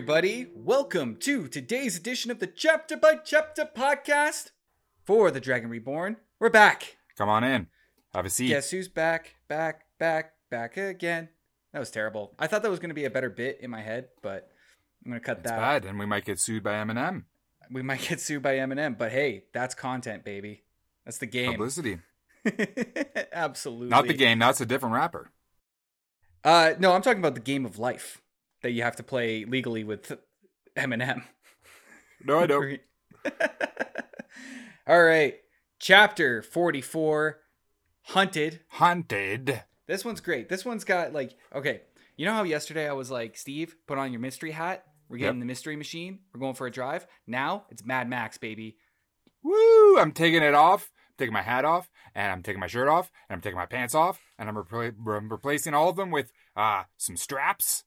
Everybody. Welcome to today's edition of the Chapter by Chapter podcast for The Dragon Reborn. We're back. Come on in. Have a seat. Guess who's back, back, back, back again? That was terrible. I thought that was going to be a better bit in my head, but I'm going to cut It's that. bad, and we might get sued by Eminem. We might get sued by Eminem, but hey, that's content, baby. That's the game. Publicity. Absolutely. Not the game. That's a different rapper. Uh, no, I'm talking about the game of life that you have to play legally with Eminem. No, I don't. All right. Chapter 44 Hunted. Hunted. This one's great. This one's got like, okay, you know how yesterday I was like, Steve, put on your mystery hat. We're getting Yep. the mystery machine. We're going for a drive. Now it's Mad Max, baby. Woo! I'm taking it off. I'm taking my hat off, and I'm taking my shirt off, and I'm taking my pants off, and I'm, repla- I'm replacing all of them with uh some straps.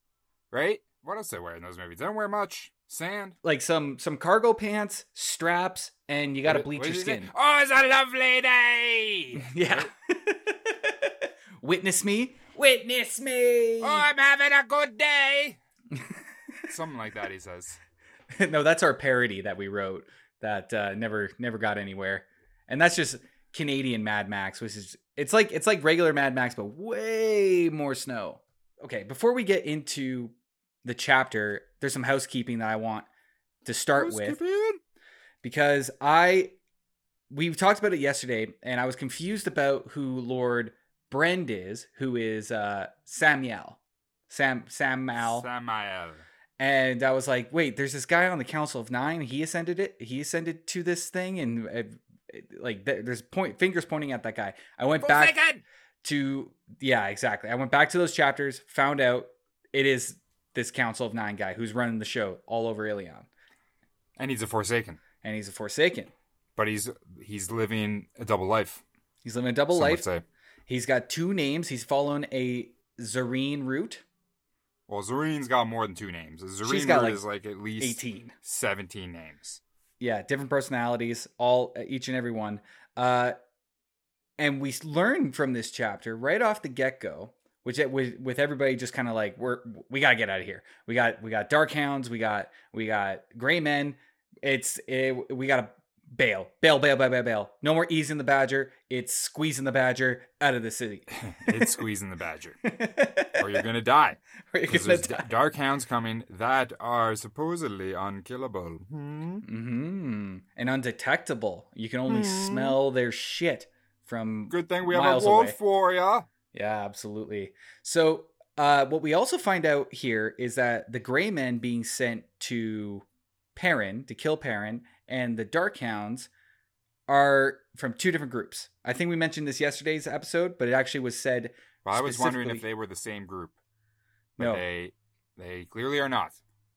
Right? What else they wear in those movies? I don't wear much. Sand. Like some some cargo pants, straps, and you got to What- bleach what your did say? skin. Oh, it's a lovely day. Yeah. Witness me. Witness me. Oh, I'm having a good day. Something like that, he says. no, that's our parody that we wrote that uh, never never got anywhere, and that's just Canadian Mad Max, which is it's like it's like regular Mad Max, but way more snow. Okay, before we get into the chapter, there's some housekeeping that I want to start with because I we talked about it yesterday, and I was confused about who Lord Brend is, who is uh, Samuel, Sam Samuel. Samael. And I was like, wait, there's this guy on the Council of Nine. He ascended it. He ascended to this thing, and uh, like there's point fingers pointing at that guy. I went back to yeah, exactly. I went back to those chapters, found out it is this Council of Nine guy who's running the show all over Illian, And he's a Forsaken. and he's a Forsaken. But he's he's living a double life. He's living a double life. say. He's got two names. He's following a Zarine route, Well, Zarine's got more than two names. Zarine got, like, is like at least eighteen. 17 names. yeah different personalities all each and every one uh and we learn from this chapter right off the get-go which it, with with everybody just kind of like we're we gotta get out of here we got we got dark hounds we got we got gray men it's it, we gotta bail bail bail bail bail bail no more easing the badger it's squeezing the badger out of the city It's squeezing the badger. Or you're going to die. Or you're gonna there's die. dark hounds coming that are supposedly unkillable. Hmm? hmm and undetectable you can only Hmm. smell their shit from Good thing we have a wolf away. for ya. Yeah, absolutely. So, uh, what we also find out here is that the Gray Men being sent to Perrin to kill Perrin, and the Dark Hounds are from two different groups. I think we mentioned this yesterday's episode, but it actually was said. Well, I was wondering if they were the same group. But No. they they clearly are not.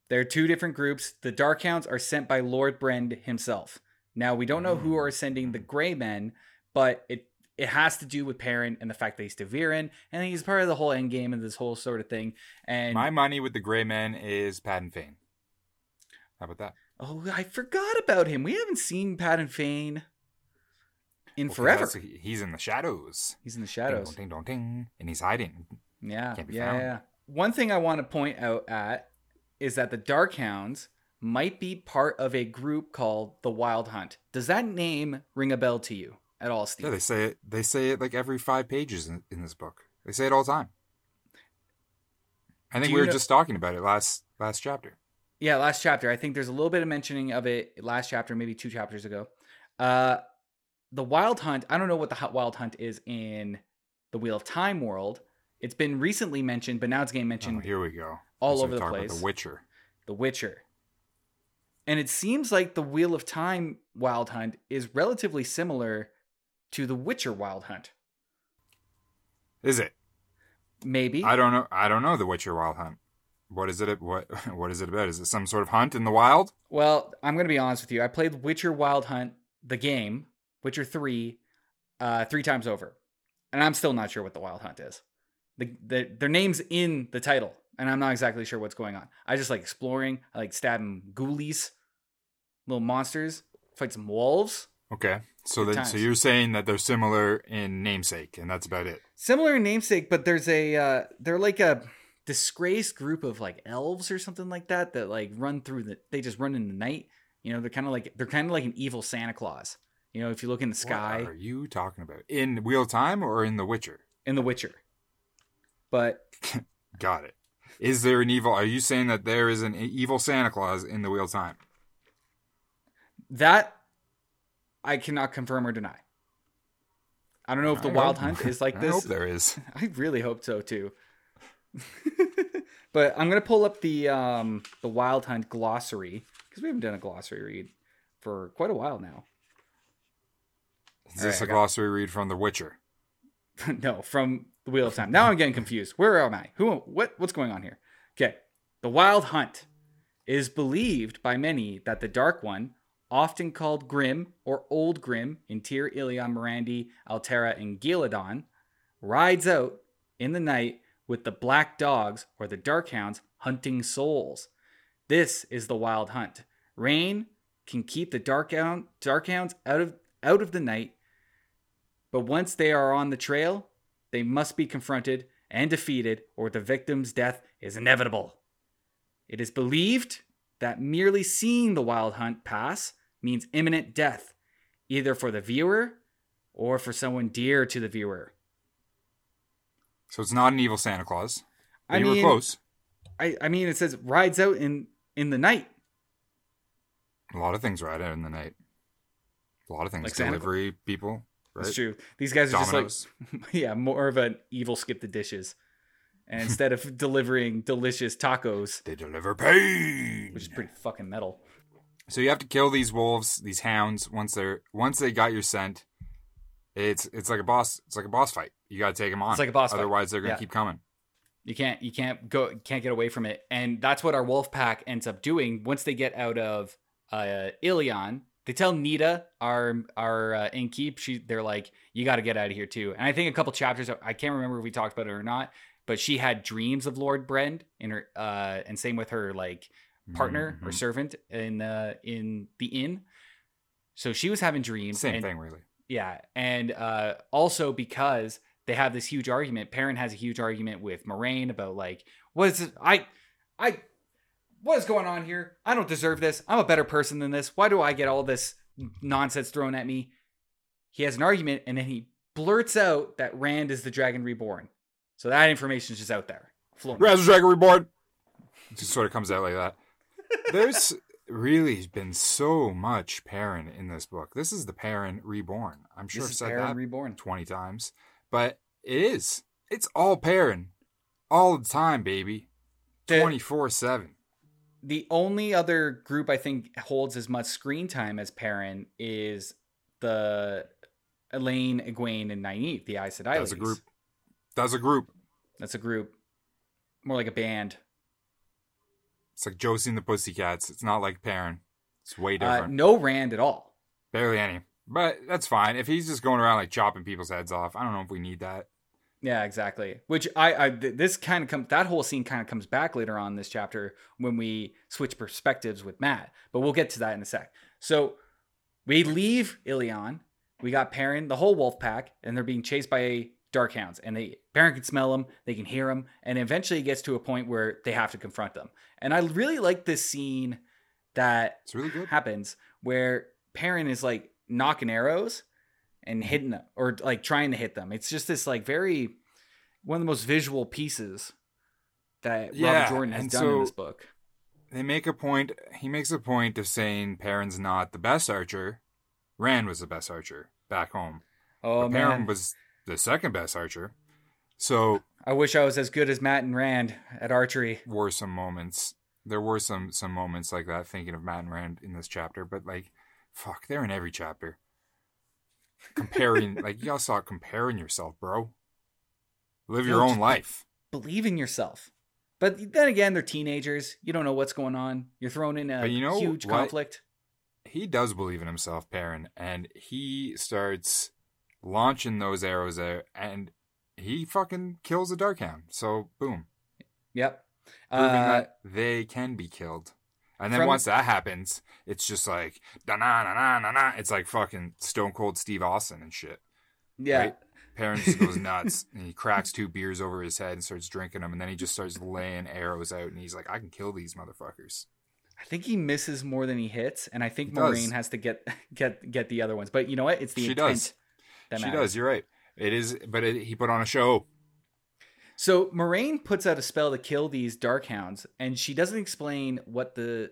They're two different groups. The Dark Hounds are sent by Lord Brend himself. Now we don't know who are sending the Gray Men, but it it has to do with Perrin and the fact that he's ta'veren, and he's part of the whole end game and this whole sort of thing. And My money with the Gray Men is Padan Fain. How about that? Oh, I forgot about him. We haven't seen Pat and Fane in Well, forever. He's in the shadows. He's in the Ding shadows. dong, ding dong, ding, and he's hiding. Yeah, Can't be yeah, found. yeah. One thing I want to point out at is that the Dark Hounds might be part of a group called the Wild Hunt. Does that name ring a bell to you at all, Steve? Yeah, they say it. They say it like every five pages in, in this book. They say it all the time. I think we were know- just talking about it last last chapter. Yeah, last chapter. I think there's a little bit of mentioning of it last chapter, maybe two chapters ago. Uh, the Wild Hunt. I don't know what the Wild Hunt is in the Wheel of Time world. It's been recently mentioned, but now it's getting mentioned Oh, here we go. all over the place. The Witcher. The Witcher. And it seems like the Wheel of Time Wild Hunt is relatively similar to the Witcher Wild Hunt. Is it? Maybe. I don't know. I don't know the Witcher Wild Hunt. What is it? What what is it about? Is it some sort of hunt in the wild? well, I'm going to be honest with you. I played Witcher Wild Hunt, the game, Witcher 3, uh, three times over. And I'm still not sure what the Wild Hunt is. The, the, their name's in the title, and I'm not exactly sure what's going on. I just like exploring. I like stabbing ghoulies, little monsters, fight some wolves. Okay. So then, so you're saying that they're similar in namesake, and that's about it. similar in namesake, but there's a uh, they're like a disgraced group of like elves or something like that that like run through the they just run in the night. You know, they're kind of like they're kind of like an evil Santa Claus. You know, if you look in the sky What are you talking about? In Wheel of Time or in The Witcher? in The Witcher. But Got it. Is there an evil? Are you saying that there is an evil Santa Claus in the Wheel of Time? that I cannot confirm or deny. I don't know if the I Wild hope- Hunt is like I this. I hope there is. I really hope so too. but I'm gonna pull up the um the Wild Hunt glossary because we haven't done a glossary read for quite a while now. Is All this right, a glossary read from The Witcher? no, from the Wheel of Time. Now I'm getting confused. Where am I? Who? What? What's going on here? Okay, the Wild Hunt is believed by many that the Dark One, often called Grim or Old Grim in Tear, Illian, Murandy, Altara, and Ghealdan, rides out in the night with the Black Dogs or the Dark Hounds hunting souls. This is the Wild Hunt. Rain can keep the Dark Hound, Dark Hounds out of out of the night but once they are on the trail, they must be confronted and defeated, or the victim's death is inevitable. It is believed that merely seeing the wild hunt pass means imminent death, either for the viewer or for someone dear to the viewer. So it's not an evil Santa Claus. I you mean, were close. I, I mean, it says rides out in in the night. A lot of things ride out in the night. A lot of things. Like Santa Delivery people. Right? That's true. These guys are Dominoes. just like, yeah, more of an evil skip the dishes. And instead of delivering delicious tacos, They deliver pain. which is pretty fucking metal. So you have to kill these wolves, these hounds. Once they're once they got your scent, it's it's like a boss. It's like a boss fight. You got to take them on. It's like a boss fight. Otherwise, they're gonna Yeah. keep coming. You can't you can't go can't get away from it. And that's what our wolf pack ends up doing once they get out of uh Illian. They tell Nita, our our uh, innkeep, she they're like, you got to get out of here too. And I think a couple chapters, I can't remember if we talked about it or not, but she had dreams of Lord Brend in her, uh, and same with her like partner or Mhm. servant in uh in the inn. So she was having dreams. Same and- thing, really. yeah, and uh, also because they have this huge argument. Perrin has a huge argument with Moiraine about like, what is it? I, I, what is going on here? I don't deserve this. I'm a better person than this. Why do I get all this nonsense thrown at me? He has an argument, and then he blurts out that Rand is the Dragon Reborn. So that information is just out there. floating. Raz Dragon Reborn. It just sort of comes out like that. There's really been so much Perrin in this book. This is the Perrin Reborn. I'm sure I've said Perrin that Reborn. 20 times, but it is. It's all Perrin. All the time, baby. 24 7. the only other group I think holds as much screen time as Perrin is the Elayne, Egwene, and Nynaeve, the Aes Sedai. That's a group. That's a group. That's a group. More like a band. It's like Josie and the Pussycats. It's not like Perrin. It's way Uh, different. no Rand at all. Barely any. But that's fine. If he's just going around like chopping people's heads off, I don't know if we need that. Yeah, exactly. Which I, I th- this kind of comes that whole scene kind of comes back later on in this chapter when we switch perspectives with Mat. But we'll get to that in a sec. So we leave Illian. We got Perrin, the whole wolf pack, and they're being chased by dark hounds. And they Perrin can smell them, they can hear them, and eventually it gets to a point where they have to confront them. And I really like this scene that It's really good. happens where Perrin is like knocking arrows and mm-hmm. hitting them or like trying to hit them. It's just this like very one of the most visual pieces that Yeah, Robert Jordan has done in so- this book. They make a point. He makes a point of saying Perrin's not the best archer. Rand was the best archer back home. Oh but Perrin man, was the second best archer. So I wish I was as good as Mat and Rand at archery. were some moments. There were some some moments like that. Thinking of Mat and Rand in this chapter, but like, fuck, they're in every chapter. Comparing, like y'all saw comparing yourself, bro. Live your own life. Believe in yourself. But then again, they're teenagers. You don't know what's going on. You're thrown in a But you know huge what? conflict. he does believe in himself, Perrin, and he starts launching those arrows out, and he fucking kills a Darkhound. So boom, Yep. proving Uh, that they can be killed. And then from- once that happens, it's just like da na na na na na. It's like fucking Stone Cold Steve Austin and shit. yeah. right? Just goes nuts and he cracks two beers over his head and starts drinking them, and then he just starts laying arrows out, and he's like, "I can kill these motherfuckers." I think he misses more than he hits, and I think does. Has to get get get the other ones. But you know what? It's the She intent does. That she matters. does. You're right. It is, but it, he put on a show. So Moiraine puts out a spell to kill these dark hounds, and she doesn't explain what the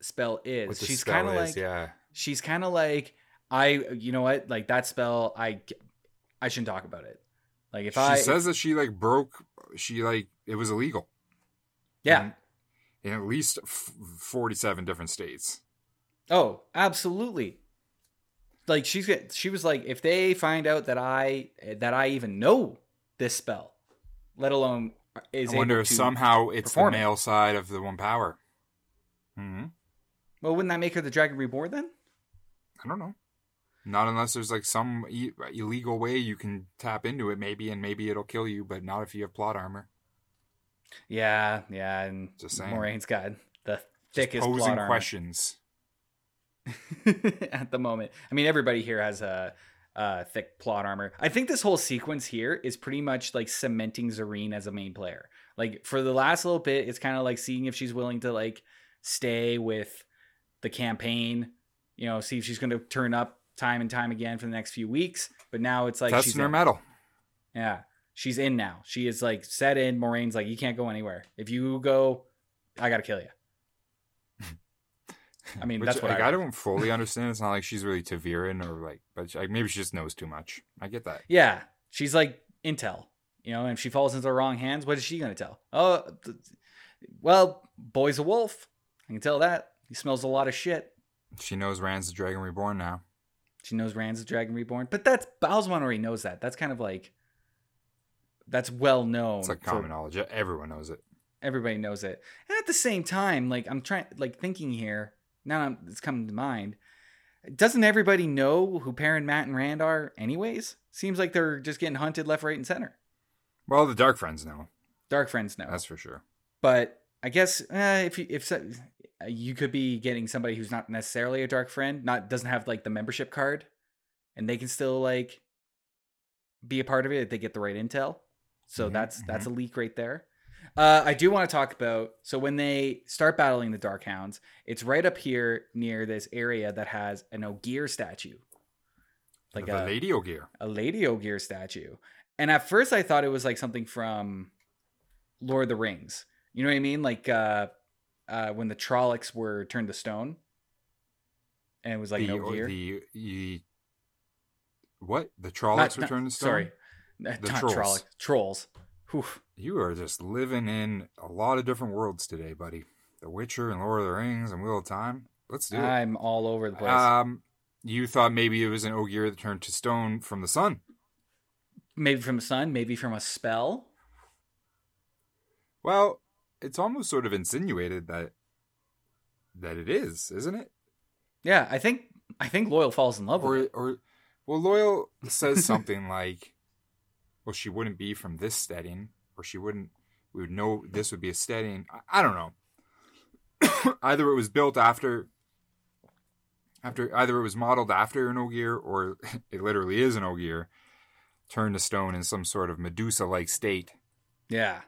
spell is. The she's kind of like yeah. she's kind of like I you know what like that spell I I shouldn't talk about it. Like if she I says that she like broke. She like it was illegal. yeah in, in at least f- forty-seven different states. oh absolutely like she's she was like if they find out that I that I even know this spell, let alone is I wonder if somehow it's the perform it. male side of the one power. hmm well wouldn't that make her the dragon reborn then? I don't know. Not unless there's like some e- illegal way you can tap into it, maybe, and maybe it'll kill you, but not if you have plot armor. Yeah, yeah, and Just saying. Moiraine's got the thickest posing plot armor. questions. at the moment. I mean, everybody here has a, a thick plot armor. I think this whole sequence here is pretty much like cementing Zarine as a main player. Like for the last little bit, it's kind of like seeing if she's willing to like stay with the campaign. You know, see if she's going to turn up time and time again for the next few weeks. But now it's like she's Testing her in. metal. yeah, she's in now. She is like set in. Moiraine's like, you can't go anywhere. If you go, I got to kill you. I mean, Which, that's what like, I, I don't fully understand. It's not like she's really ta'veren or like, but like, maybe she just knows too much. I get that. Yeah, she's like intel, you know. And if she falls into the wrong hands, what is she gonna tell? Oh, th- well, boy's a wolf. I can tell that. He smells a lot of shit. She knows Rand's the Dragon Reborn now. She knows Rand's the dragon reborn, but that's Ba'alzamon already knows that. That's kind of like that's well known. It's like for- common knowledge. Everyone knows it. everybody knows it. And at the same time, like I'm trying, like thinking here. Now it's coming to mind. Doesn't everybody know who Perrin, Mat, and Rand are, anyways? Seems like they're just getting hunted left, right, and center. Well, the Dark Friends know. Dark friends know. That's for sure. but I guess uh, if you, if so, you could be getting somebody who's not necessarily a dark friend, not doesn't have like the membership card, and they can still like be a part of it if they get the right intel. So Mhm, that's that's a leak right there. Uh, I do want to talk about so when they start battling the Dark Hounds, it's right up here near this area that has an Ogier statue, like the a Lady Ogier. a Lady Ogier statue. And at first I thought it was like something from Lord of the Rings. You know what I mean? Like uh uh when the Trollocs were turned to stone. And it was like the, an Ogier. the, the what? The Not- Trollocs not- Return to Stone? Sorry. Not trolls. Trolloc. Trolls. Whew. You are just living in a lot of different worlds today, buddy. The Witcher and Lord of the Rings and Wheel of Time. Let's do it. I'm all over the place. Um, you thought maybe it was an Ogier that turned to stone from the sun. maybe from a sun, maybe from a spell. Well, it's almost sort of insinuated that that it is, isn't it? Yeah, I think I think Loial falls in love with it. or well, Loial says something like, "Well, she wouldn't be from this stedding, or she wouldn't. We would know this would be a stedding. I, I don't know. either it was built after." After either it was modeled after an Ogier or it literally is an Ogier, turned to stone in some sort of Medusa-like state. Yeah.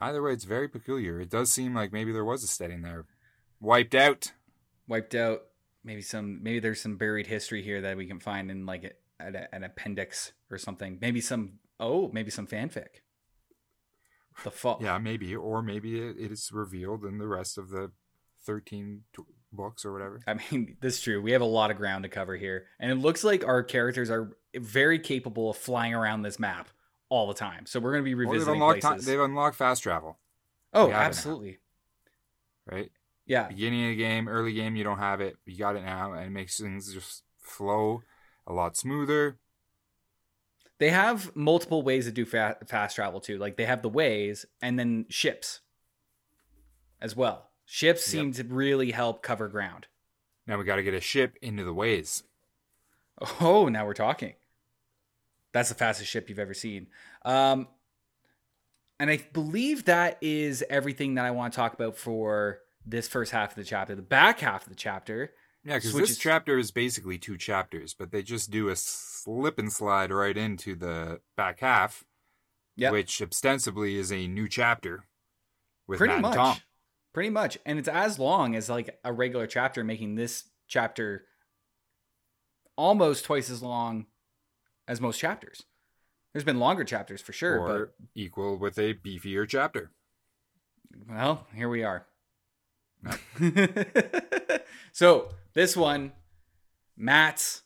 Either way, it's very peculiar. It does seem like maybe there was a stedding there, wiped out. Wiped out. Maybe some maybe there's some buried history here that we can find in like an, an appendix or something. Maybe some oh, maybe some fanfic. The fall. Yeah, maybe, or maybe it, is revealed in the rest of the thirteen t- books or whatever. I mean, this is true. We have a lot of ground to cover here. And it looks like our characters are very capable of flying around this map all the time. So we're going to be Well, they've revisiting unlocked ti- places. they've unlocked fast travel, oh, we have it now. absolutely. right? Yeah. Beginning of the game, early game, you don't have it. You got it now, and it makes things just flow a lot smoother. They have multiple ways to do fa- fast travel too. Like they have the ways and then ships as well. Ships Yep. seem to really help cover ground. Now we got to get a ship into the ways. Oh, now we're talking. That's the fastest ship you've ever seen. Um, and I believe that is everything that I want to talk about for this first half of the chapter. The back half of the chapter Yeah, because this chapter is basically two chapters, but they just do a slip and slide right into the back half, Yep. which ostensibly is a new chapter with pretty Mat much Thom. pretty much and it's as long as like a regular chapter making this chapter almost twice as long as most chapters there's been longer chapters for sure or equal with a beefier chapter. but well here we are so this one matt's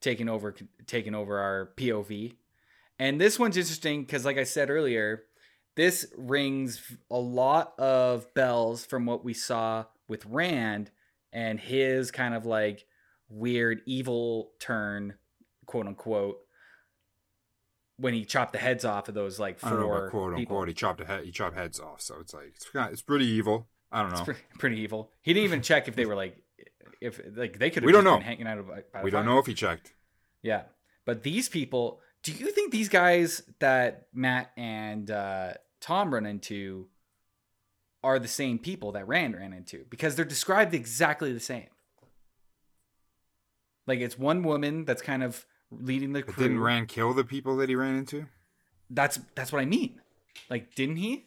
taking over taking over our pov and this one's interesting because like i said earlier this rings a lot of bells from what we saw with Rand and his kind of like weird evil turn, quote unquote, when he chopped the heads off of those like I don't know four about quote people. unquote. He chopped a head. He chopped heads off, so it's like it's it's pretty evil. I don't know. It's pretty, pretty evil. He didn't even check if they were like, if like they could. We don't know. Been hanging out of, by we don't know if he checked. Yeah, but these people. Do you think these guys that Mat and uh, Thom run into are the same people that Rand ran into? Because they're described exactly the same. Like it's one woman that's kind of leading the But crew. didn't Rand kill the people that he ran into? that's that's what I mean. Like, didn't he?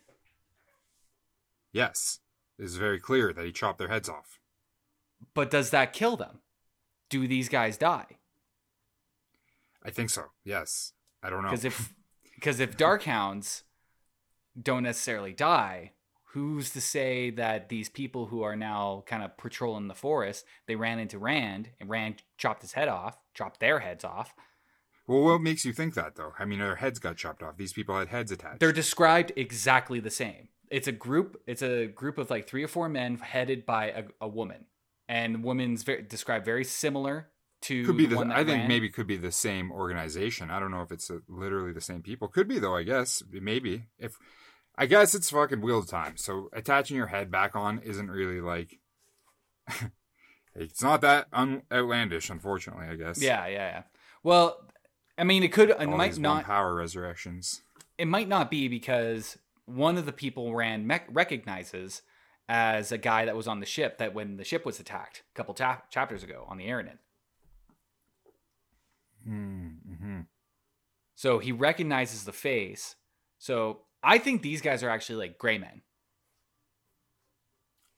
Yes, it's very clear that he chopped their heads off. But does that kill them? Do these guys die? I think so. Yes, I don't know. Because if because if Darkhounds don't necessarily die, who's to say that these people who are now kind of patrolling the forest, they ran into Rand and Rand chopped his head off, chopped their heads off. well, what makes you think that though? I mean, their heads got chopped off. These people had heads attached. They're described exactly the same. It's a group. It's a group of like three or four men headed by a, a woman, and the woman's very, described very similar to could be the the. one that I think ran. maybe could be the same organization. I don't know if it's uh literally the same people. Could be though. I guess maybe if. I guess it's fucking wheel time. So attaching your head back on isn't really like. it's not that un- outlandish, unfortunately. I guess. Yeah, yeah, yeah. Well, I mean, it could. It All might not. power resurrections. it might not be because one of the people Rand mec- recognizes as a guy that was on the ship that when the ship was attacked a couple ta- chapters ago on the Aranin. Mm-hmm. So he recognizes the face. So I think these guys are actually like gray men.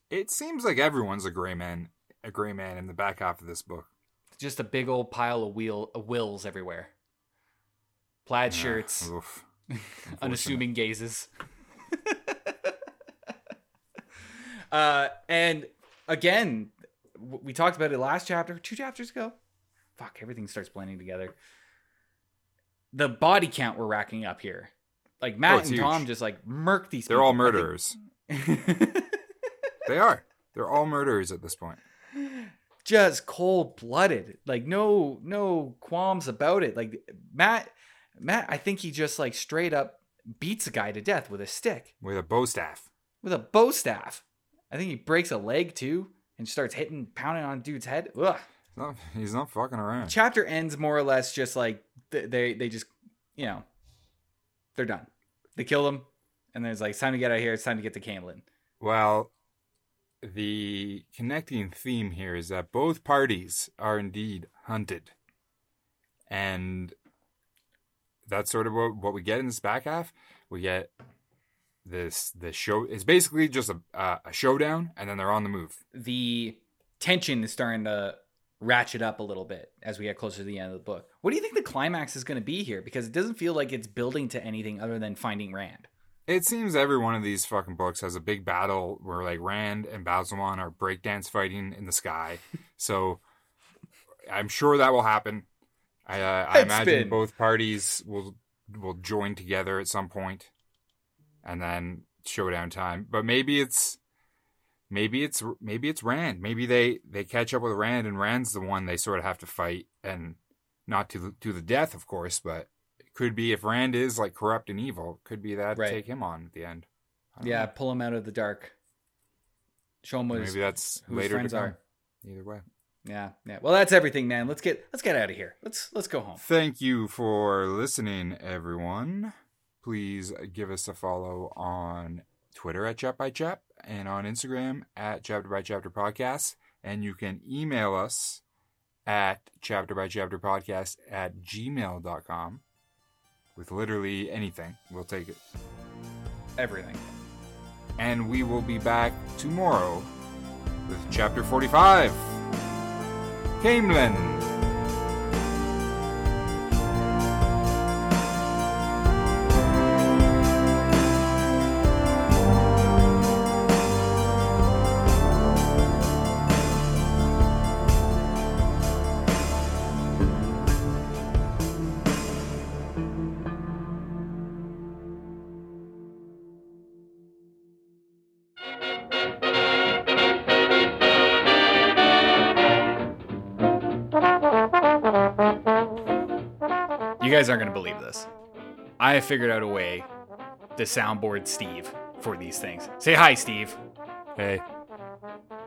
It seems like everyone's a gray man, a gray man in the back half of this book. Just a big old pile of wheel of wills everywhere. Plaid Yeah, shirts, unassuming gazes. uh, and again, we talked about it last chapter, two chapters ago. Fuck, everything starts blending together. The body count we're racking up here, like Mat Oh, and Thom, just like murk these. They're people. all murderers. They are. They're all murderers at this point. just cold blooded, like no no qualms about it. Like Mat, Mat, I think he just like straight up beats a guy to death with a stick. With a bow staff. with a bow staff. I think he breaks a leg too and starts hitting, pounding on dude's head. Ugh. He's not, he's not fucking around. Chapter ends more or less just like th- they they just you know they're done. They kill him, and then it's like it's time to get out of here. It's time to get to Caemlyn. Well, the connecting theme here is that both parties are indeed hunted. And that's sort of what, what we get in this back half. We get this this show it's basically just a uh, a showdown and then they're on the move. The tension is starting to ratchet up a little bit as we get closer to the end of the book. What do you think the climax is going to be here? Because it doesn't feel like it's building to anything other than finding Rand. It seems every one of these fucking books has a big battle where like Rand and Ba'alzamon are breakdance fighting in the sky. so I'm sure that will happen. I, uh, I imagine spin. both parties will will join together at some point, and then showdown time. But maybe it's maybe it's maybe it's Rand. Maybe they they catch up with Rand, and Rand's the one they sort of have to fight, and not to the, to the death, of course, but it could be if Rand is like corrupt and evil, could be that Right. take him on at the end. Yeah, know. pull him out of the dark. Show him what his, maybe that's who later friends are. Either way. Yeah, yeah. Well, that's everything, man. Let's get let's get out of here. Let's let's go home. Thank you for listening, everyone. Please give us a follow on Twitter at Chap by Chap and on Instagram at Chapter by Chapter Podcast. And you can email us at chapter by chapter podcast at gmail.com with literally anything. We'll take it. Everything. And we will be back tomorrow with chapter 45 Caemlyn. Guys aren't going to believe this. I have figured out a way to soundboard Steve for these things. Say hi, Steve. Hey,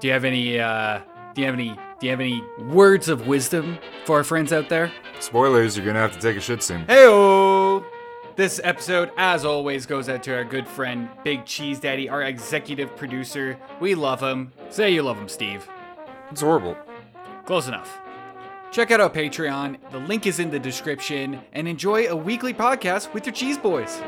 Do you have any uh do you have any do you have any words of wisdom for our friends out there? spoilers, you're gonna have to take a shit soon. Heyo! This episode, as always, goes out to our good friend Big Cheese Daddy, our executive producer. We love him. Say you love him, Steve. It's horrible. Close enough. Check out our Patreon. The link is in the description. And enjoy a weekly podcast with your cheese boys.